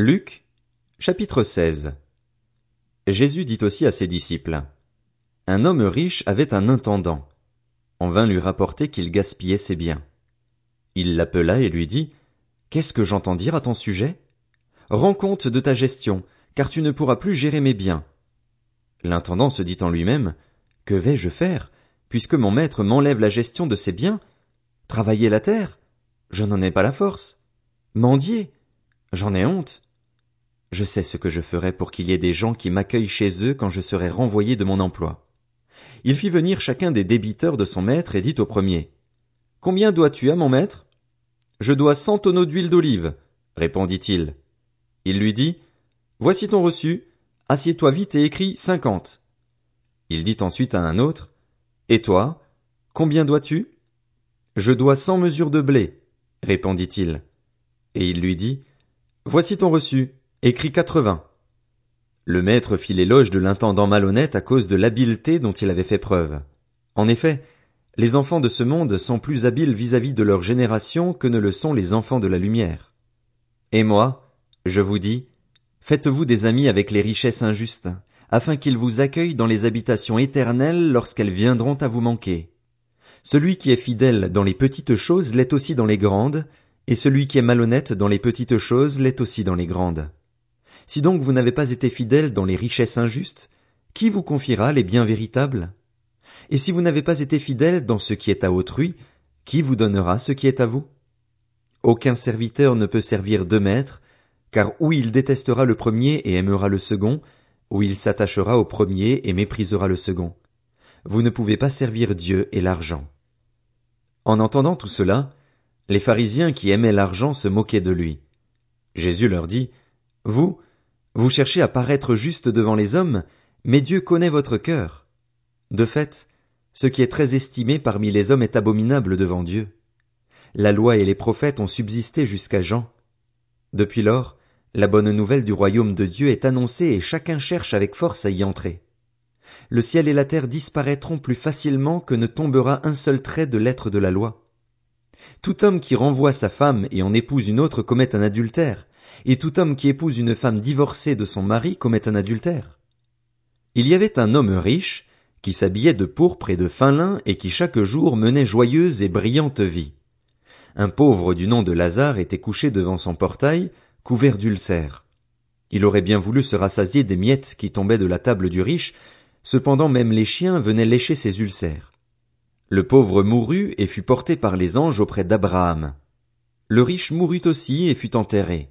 Luc, chapitre 16 Jésus dit aussi à ses disciples, Un homme riche avait un intendant. On vint lui rapporter qu'il gaspillait ses biens. Il l'appela et lui dit, Qu'est-ce que j'entends dire à ton sujet? Rends compte de ta gestion, car tu ne pourras plus gérer mes biens. L'intendant se dit en lui-même, Que vais-je faire, puisque mon maître m'enlève la gestion de ses biens? Travailler la terre? Je n'en ai pas la force. Mendier? J'en ai honte. Je sais ce que je ferai pour qu'il y ait des gens qui m'accueillent chez eux quand je serai renvoyé de mon emploi. Il fit venir chacun des débiteurs de son maître et dit au premier. Combien dois-tu à mon maître? Je dois cent tonneaux d'huile d'olive, répondit-il. Il lui dit. Voici ton reçu, assieds-toi vite et écris cinquante. Il dit ensuite à un autre. Et toi? Combien dois-tu? Je dois cent mesures de blé, répondit-il. Et il lui dit. Voici ton reçu, Écrit 80. Le maître fit l'éloge de l'intendant malhonnête à cause de l'habileté dont il avait fait preuve. En effet, les enfants de ce monde sont plus habiles vis-à-vis de leur génération que ne le sont les enfants de la lumière. Et moi, je vous dis, faites-vous des amis avec les richesses injustes, afin qu'ils vous accueillent dans les habitations éternelles lorsqu'elles viendront à vous manquer. Celui qui est fidèle dans les petites choses l'est aussi dans les grandes, et celui qui est malhonnête dans les petites choses l'est aussi dans les grandes. Si donc vous n'avez pas été fidèle dans les richesses injustes, qui vous confiera les biens véritables? Et si vous n'avez pas été fidèle dans ce qui est à autrui, qui vous donnera ce qui est à vous? Aucun serviteur ne peut servir deux maîtres, car ou il détestera le premier et aimera le second, ou il s'attachera au premier et méprisera le second. Vous ne pouvez pas servir Dieu et l'argent. En entendant tout cela, les pharisiens qui aimaient l'argent se moquaient de lui. Jésus leur dit, Vous, vous cherchez à paraître juste devant les hommes, mais Dieu connaît votre cœur. De fait, ce qui est très estimé parmi les hommes est abominable devant Dieu. La loi et les prophètes ont subsisté jusqu'à Jean. Depuis lors, la bonne nouvelle du royaume de Dieu est annoncée et chacun cherche avec force à y entrer. Le ciel et la terre disparaîtront plus facilement que ne tombera un seul trait de l'être de la loi. Tout homme qui renvoie sa femme et en épouse une autre commet un adultère, et tout homme qui épouse une femme divorcée de son mari commet un adultère. Il y avait un homme riche, qui s'habillait de pourpre et de fin lin et qui chaque jour menait joyeuse et brillante vie. Un pauvre du nom de Lazare était couché devant son portail, couvert d'ulcères. Il aurait bien voulu se rassasier des miettes qui tombaient de la table du riche, cependant même les chiens venaient lécher ses ulcères. Le pauvre mourut et fut porté par les anges auprès d'Abraham. Le riche mourut aussi et fut enterré.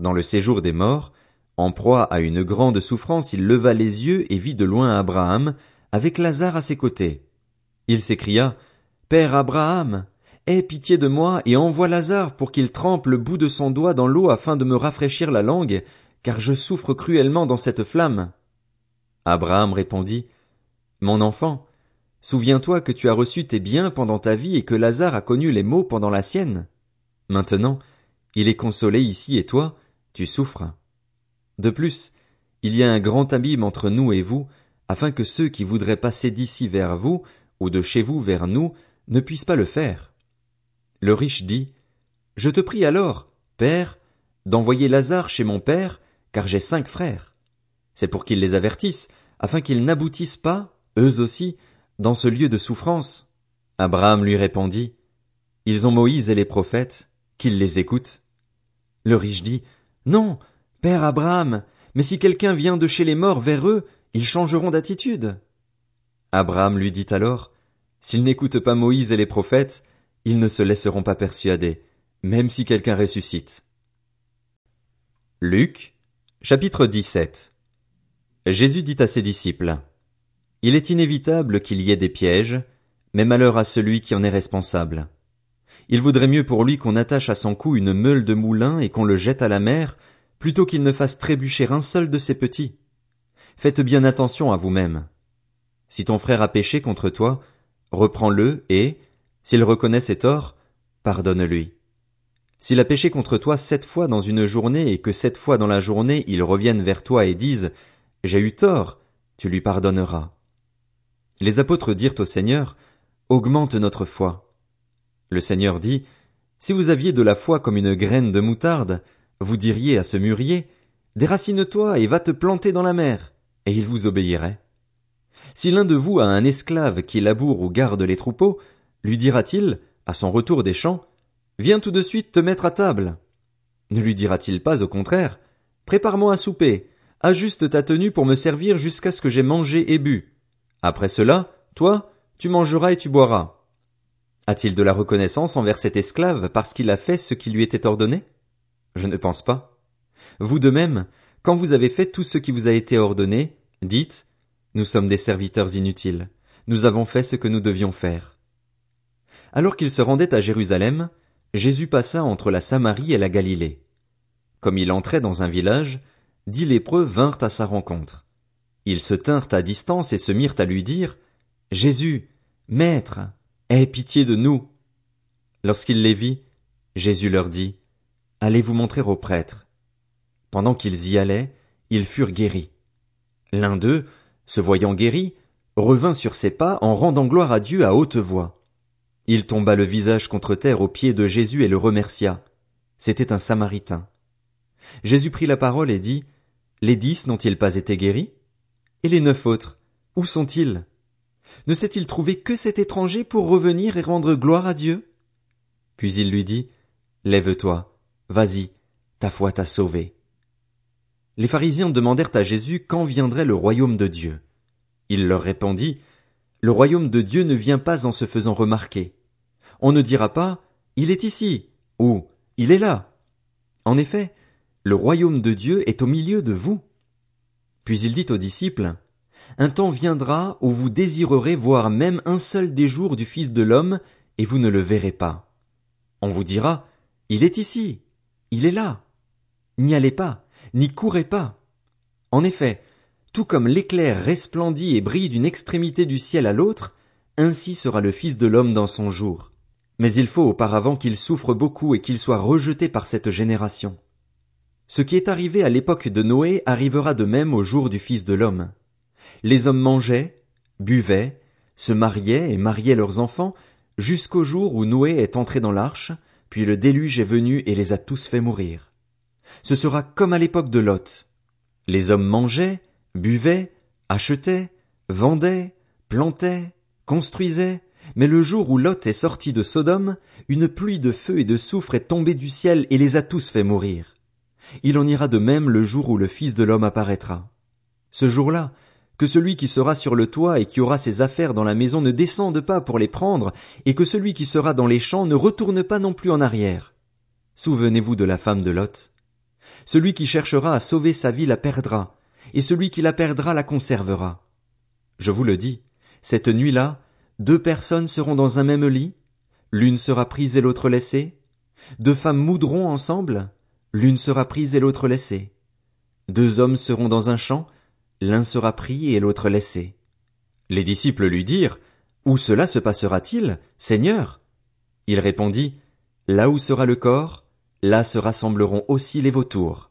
Dans le séjour des morts, en proie à une grande souffrance, il leva les yeux et vit de loin Abraham, avec Lazare à ses côtés. Il s'écria, Père Abraham, aie pitié de moi et envoie Lazare pour qu'il trempe le bout de son doigt dans l'eau afin de me rafraîchir la langue, car je souffre cruellement dans cette flamme. Abraham répondit, Mon enfant, souviens-toi que tu as reçu tes biens pendant ta vie et que Lazare a connu les maux pendant la sienne. Maintenant, il est consolé ici et toi, tu souffres. De plus, il y a un grand abîme entre nous et vous, afin que ceux qui voudraient passer d'ici vers vous, ou de chez vous vers nous, ne puissent pas le faire. Le riche dit, Je te prie alors, Père, d'envoyer Lazare chez mon père, car j'ai cinq frères. C'est pour qu'ils les avertissent, afin qu'ils n'aboutissent pas, eux aussi, dans ce lieu de souffrance. Abraham lui répondit, Ils ont Moïse et les prophètes, qu'ils les écoutent. Le riche dit, non, Père Abraham, mais si quelqu'un vient de chez les morts vers eux, ils changeront d'attitude. Abraham lui dit alors, S'ils n'écoutent pas Moïse et les prophètes, ils ne se laisseront pas persuader, même si quelqu'un ressuscite. Luc, chapitre 17 Jésus dit à ses disciples, Il est inévitable qu'il y ait des pièges, mais malheur à celui qui en est responsable. Il vaudrait mieux pour lui qu'on attache à son cou une meule de moulin et qu'on le jette à la mer, plutôt qu'il ne fasse trébucher un seul de ses petits. Faites bien attention à vous-même. Si ton frère a péché contre toi, reprends-le et, s'il reconnaît ses torts, pardonne-lui. S'il a péché contre toi sept fois dans une journée et que sept fois dans la journée il revienne vers toi et dise J'ai eu tort, tu lui pardonneras. Les apôtres dirent au Seigneur, Augmente notre foi. Le Seigneur dit, Si vous aviez de la foi comme une graine de moutarde, vous diriez à ce mûrier, Déracine-toi et va te planter dans la mer, et il vous obéirait. Si l'un de vous a un esclave qui laboure ou garde les troupeaux, lui dira-t-il, à son retour des champs, Viens tout de suite te mettre à table. Ne lui dira-t-il pas au contraire, Prépare-moi à souper, ajuste ta tenue pour me servir jusqu'à ce que j'ai mangé et bu. Après cela, toi, tu mangeras et tu boiras. A-t-il de la reconnaissance envers cet esclave parce qu'il a fait ce qui lui était ordonné? Je ne pense pas. Vous de même, quand vous avez fait tout ce qui vous a été ordonné, dites, nous sommes des serviteurs inutiles, nous avons fait ce que nous devions faire. Alors qu'il se rendait à Jérusalem, Jésus passa entre la Samarie et la Galilée. Comme il entrait dans un village, dix lépreux vinrent à sa rencontre. Ils se tinrent à distance et se mirent à lui dire, Jésus, Maître, aie pitié de nous. Lorsqu'il les vit, Jésus leur dit, Allez vous montrer aux prêtres? Pendant qu'ils y allaient, ils furent guéris. L'un d'eux, se voyant guéri, revint sur ses pas en rendant gloire à Dieu à haute voix. Il tomba le visage contre terre aux pieds de Jésus et le remercia. C'était un Samaritain. Jésus prit la parole et dit, Les dix n'ont-ils pas été guéris? Et les neuf autres, où sont-ils? Ne s'est-il trouvé que cet étranger pour revenir et rendre gloire à Dieu? Puis il lui dit, Lève-toi, vas-y, ta foi t'a sauvé. Les pharisiens demandèrent à Jésus quand viendrait le royaume de Dieu. Il leur répondit, Le royaume de Dieu ne vient pas en se faisant remarquer. On ne dira pas, Il est ici, ou Il est là. En effet, le royaume de Dieu est au milieu de vous. Puis il dit aux disciples, Un temps viendra où vous désirerez voir même un seul des jours du Fils de l'homme, et vous ne le verrez pas. On vous dira, Il est ici, il est là. N'y allez pas, n'y courez pas. En effet, tout comme l'éclair resplendit et brille d'une extrémité du ciel à l'autre, ainsi sera le Fils de l'homme dans son jour. Mais il faut auparavant qu'il souffre beaucoup et qu'il soit rejeté par cette génération. Ce qui est arrivé à l'époque de Noé arrivera de même au jour du Fils de l'homme. Les hommes mangeaient, buvaient, se mariaient et mariaient leurs enfants, jusqu'au jour où Noé est entré dans l'arche, puis le déluge est venu et les a tous fait mourir. Ce sera comme à l'époque de Lot. Les hommes mangeaient, buvaient, achetaient, vendaient, plantaient, construisaient, mais le jour où Lot est sorti de Sodome, une pluie de feu et de soufre est tombée du ciel et les a tous fait mourir. Il en ira de même le jour où le Fils de l'homme apparaîtra. Ce jour-là, que celui qui sera sur le toit et qui aura ses affaires dans la maison ne descende pas pour les prendre, et que celui qui sera dans les champs ne retourne pas non plus en arrière. Souvenez-vous de la femme de Lot. Celui qui cherchera à sauver sa vie la perdra, et celui qui la perdra la conservera. Je vous le dis, cette nuit-là, deux personnes seront dans un même lit, l'une sera prise et l'autre laissée, deux femmes moudront ensemble, l'une sera prise et l'autre laissée. Deux hommes seront dans un champ, l'un sera pris et l'autre laissé. Les disciples lui dirent, Où cela se passera-t-il, Seigneur? Il répondit, Là où sera le corps, là se rassembleront aussi les vautours.